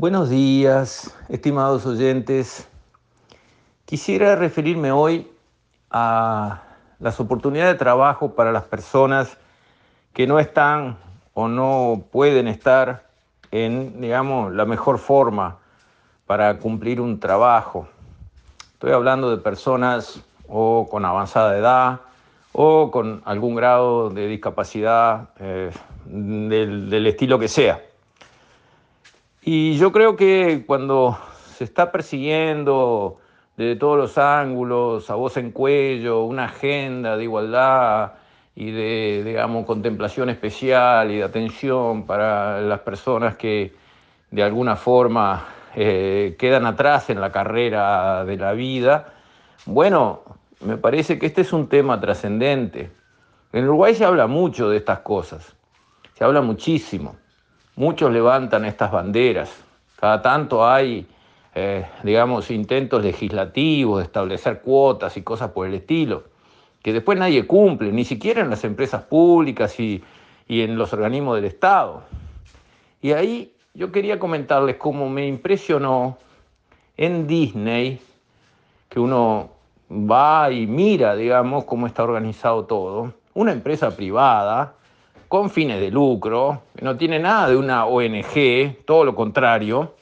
Buenos días, estimados oyentes. Quisiera referirme hoy a las oportunidades de trabajo para las personas que no están o no pueden estar en, digamos, la mejor forma para cumplir un trabajo. Estoy hablando de personas o con avanzada edad o con algún grado de discapacidad eh, del, del estilo que sea. Y yo creo que cuando se está persiguiendo de todos los ángulos, a voz en cuello, una agenda de igualdad y de, digamos, contemplación especial y de atención para las personas que de alguna forma eh, quedan atrás en la carrera de la vida, bueno, me parece que este es un tema trascendente. En Uruguay se habla mucho de estas cosas, se habla muchísimo. Muchos levantan estas banderas. Cada tanto hay, eh, digamos, intentos legislativos de establecer cuotas y cosas por el estilo, que después nadie cumple, ni siquiera en las empresas públicas y, y en los organismos del Estado. Y ahí yo quería comentarles cómo me impresionó en Disney, que uno va y mira, digamos, cómo está organizado todo, una empresa privada con fines de lucro, no tiene nada de una ONG, todo lo contrario.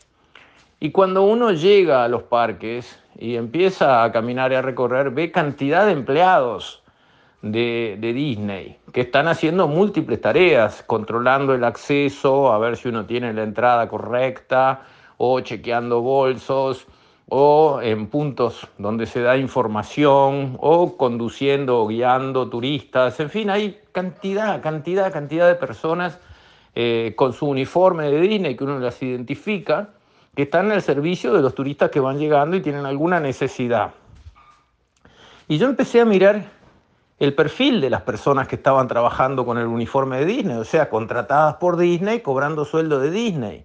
Y cuando uno llega a los parques y empieza a caminar y a recorrer, ve cantidad de empleados de, de, Disney que están haciendo múltiples tareas, controlando el acceso, a ver si uno tiene la entrada correcta, o chequeando bolsos, o en puntos donde se da información, o conduciendo o guiando turistas, en fin, hay cantidad, cantidad, cantidad de personas eh, con su uniforme de Disney que uno las identifica, que están el servicio de los turistas que van llegando y tienen alguna necesidad. Y yo empecé a mirar el perfil de las personas que estaban trabajando con el uniforme de Disney, o sea, contratadas por Disney, cobrando sueldo de Disney.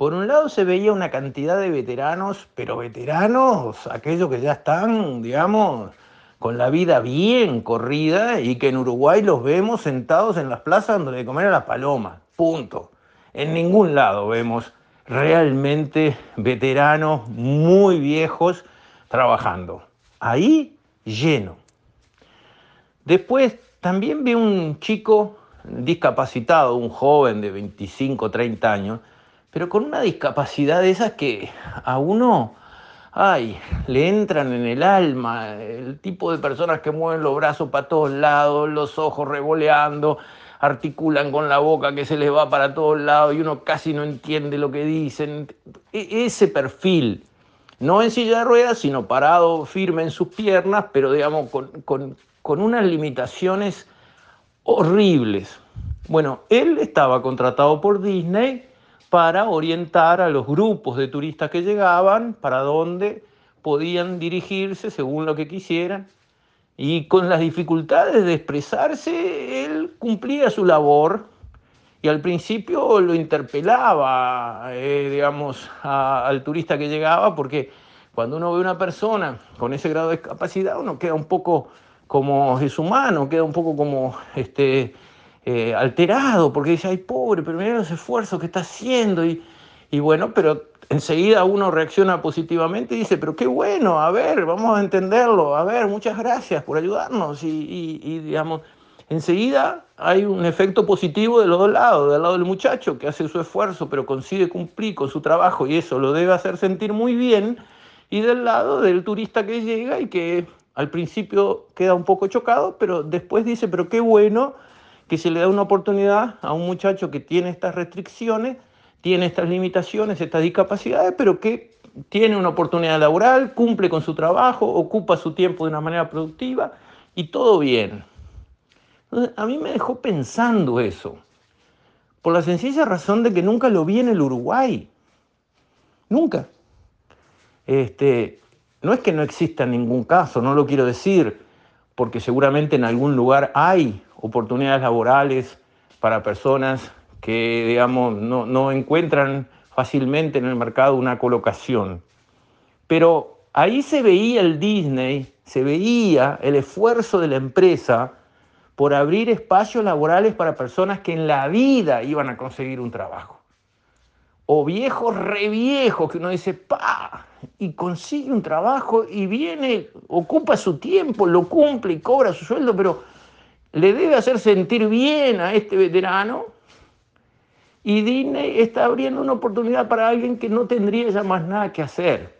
Por un lado se veía una cantidad de veteranos, pero veteranos, aquellos que ya están, digamos, con la vida bien corrida y que en Uruguay los vemos sentados en las plazas donde de comer a las palomas, punto. En ningún lado vemos realmente veteranos muy viejos trabajando. Ahí lleno. Después también vi un chico discapacitado, un joven de 25, 30 años, pero con una discapacidad de esas que a uno, ay, le entran en el alma, el tipo de personas que mueven los brazos para todos lados, los ojos revoleando, articulan con la boca que se les va para todos lados y uno casi no entiende lo que dicen. E, ese perfil, no en silla de ruedas, sino parado firme en sus piernas, pero digamos con, con, con unas limitaciones horribles. Bueno, él estaba contratado por Disney para orientar a los grupos de turistas que llegaban para dónde podían dirigirse según lo que quisieran. Y con las dificultades de expresarse, él cumplía su labor y al principio lo interpelaba, eh, digamos, al turista que llegaba, porque cuando uno ve una persona con ese grado de discapacidad, uno queda un poco como es humano, queda un poco como este, eh, alterado porque dice, ay pobre, pero mira los esfuerzos que está haciendo y, bueno, pero enseguida uno reacciona positivamente y dice, pero qué bueno, a ver, vamos a entenderlo, a ver, muchas gracias por ayudarnos y, y, y digamos, enseguida hay un efecto positivo de los dos lados, del lado del muchacho que hace su esfuerzo pero consigue cumplir con su trabajo y eso lo debe hacer sentir muy bien y del lado del turista que llega y que al principio queda un poco chocado, pero después dice, pero qué bueno que se le da una oportunidad a un muchacho que tiene estas restricciones, tiene estas limitaciones, estas discapacidades, pero que tiene una oportunidad laboral, cumple con su trabajo, ocupa su tiempo de una manera productiva y todo bien. Entonces, a mí me dejó pensando eso, por la sencilla razón de que nunca lo vi en el Uruguay. Nunca. Este, no es que no exista ningún caso, no lo quiero decir, porque seguramente en algún lugar hay oportunidades laborales para personas que, digamos, no, no encuentran fácilmente en el mercado una colocación. Pero ahí se veía el Disney, se veía el esfuerzo de la empresa por abrir espacios laborales para personas que en la vida iban a conseguir un trabajo. o viejos re viejos que uno dice, pa, y consigue un trabajo y viene, ocupa su tiempo, lo cumple y cobra su sueldo, pero le debe hacer sentir bien a este veterano. Y Disney está abriendo una oportunidad para alguien que no tendría ya más nada que hacer.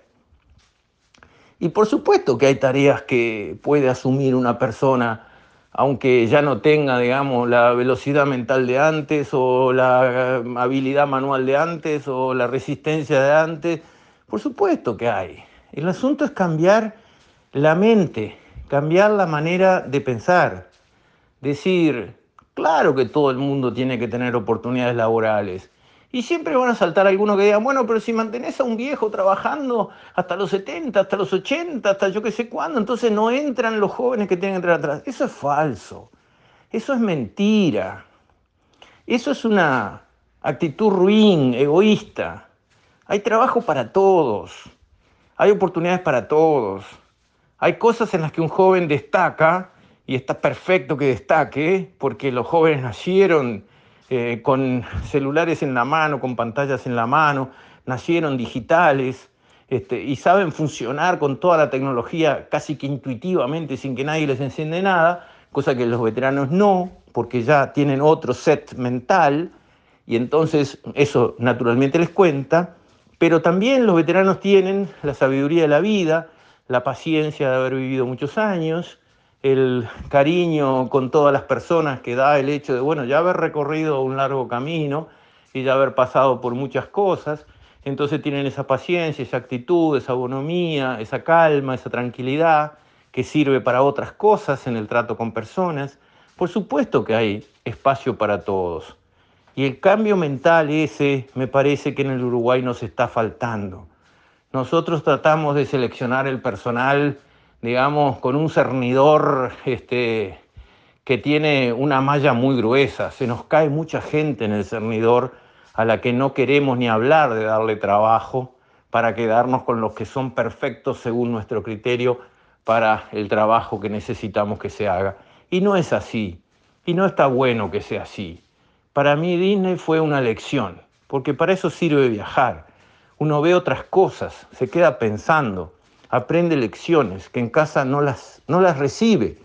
Y por supuesto que hay tareas que puede asumir una persona, aunque ya no tenga, digamos, la velocidad mental de antes o la habilidad manual de antes o la resistencia de antes. Por supuesto que hay. El asunto es cambiar la mente, cambiar la manera de pensar. Decir, claro que todo el mundo tiene que tener oportunidades laborales. Y siempre van a saltar algunos que digan, bueno, pero si mantenés a un viejo trabajando hasta los 70, hasta los 80, hasta yo qué sé cuándo, entonces no entran los jóvenes que tienen que entrar atrás. Eso es falso. Eso es mentira. Eso es una actitud ruin, egoísta. Hay trabajo para todos. Hay oportunidades para todos. Hay cosas en las que un joven destaca y está perfecto que destaque, porque los jóvenes nacieron eh, con celulares en la mano, con pantallas en la mano, nacieron digitales este, y saben funcionar con toda la tecnología casi que intuitivamente, sin que nadie les enciende nada, cosa que los veteranos no, porque ya tienen otro set mental y entonces eso naturalmente les cuenta, pero también los veteranos tienen la sabiduría de la vida, la paciencia de haber vivido muchos años, el cariño con todas las personas que da el hecho de, bueno, ya haber recorrido un largo camino y ya haber pasado por muchas cosas, entonces tienen esa paciencia, esa actitud, esa bonomía, esa calma, esa tranquilidad que sirve para otras cosas en el trato con personas. Por supuesto que hay espacio para todos. Y el cambio mental ese me parece que en el Uruguay nos está faltando. Nosotros tratamos de seleccionar el personal digamos, con un cernidor este, que tiene una malla muy gruesa. Se nos cae mucha gente en el cernidor a la que no queremos ni hablar de darle trabajo para quedarnos con los que son perfectos según nuestro criterio para el trabajo que necesitamos que se haga. Y no es así. Y no está bueno que sea así. Para mí Disney fue una lección, porque para eso sirve viajar. Uno ve otras cosas, se queda pensando aprende lecciones que en casa no las, no las recibe.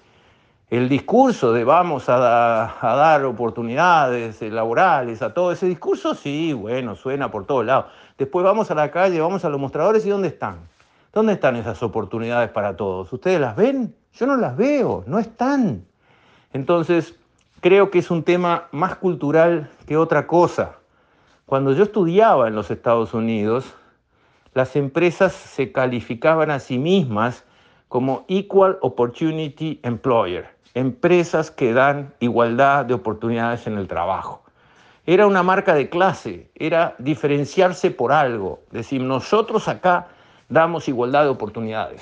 El discurso de vamos a, dar oportunidades laborales, a todo ese discurso, sí, bueno, suena por todos lados. Después vamos a la calle, vamos a los mostradores y ¿dónde están? ¿Dónde están esas oportunidades para todos? ¿Ustedes las ven? Yo no las veo, no están. Entonces, creo que es un tema más cultural que otra cosa. Cuando yo estudiaba en los Estados Unidos, las empresas se calificaban a sí mismas como Equal Opportunity Employer, empresas que dan igualdad de oportunidades en el trabajo. Era una marca de clase, era diferenciarse por algo, decir, nosotros acá damos igualdad de oportunidades,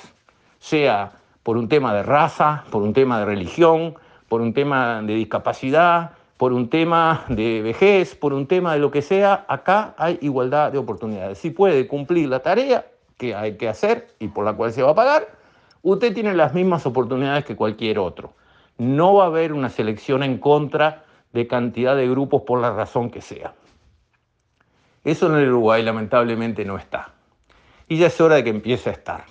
sea por un tema de raza, por un tema de religión, por un tema de discapacidad, por un tema de vejez, por un tema de lo que sea, acá hay igualdad de oportunidades. Si puede cumplir la tarea que hay que hacer y por la cual se va a pagar, usted tiene las mismas oportunidades que cualquier otro. No va a haber una selección en contra de cantidad de grupos por la razón que sea. Eso en el Uruguay lamentablemente no está. Y ya es hora de que empiece a estar.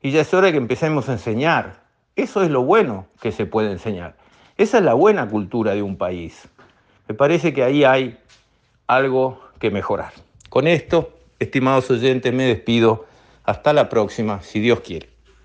Y ya es hora de que empecemos a enseñar. Eso es lo bueno que se puede enseñar. Esa es la buena cultura de un país. Me parece que ahí hay algo que mejorar. Con esto, estimados oyentes, me despido. Hasta la próxima, si Dios quiere.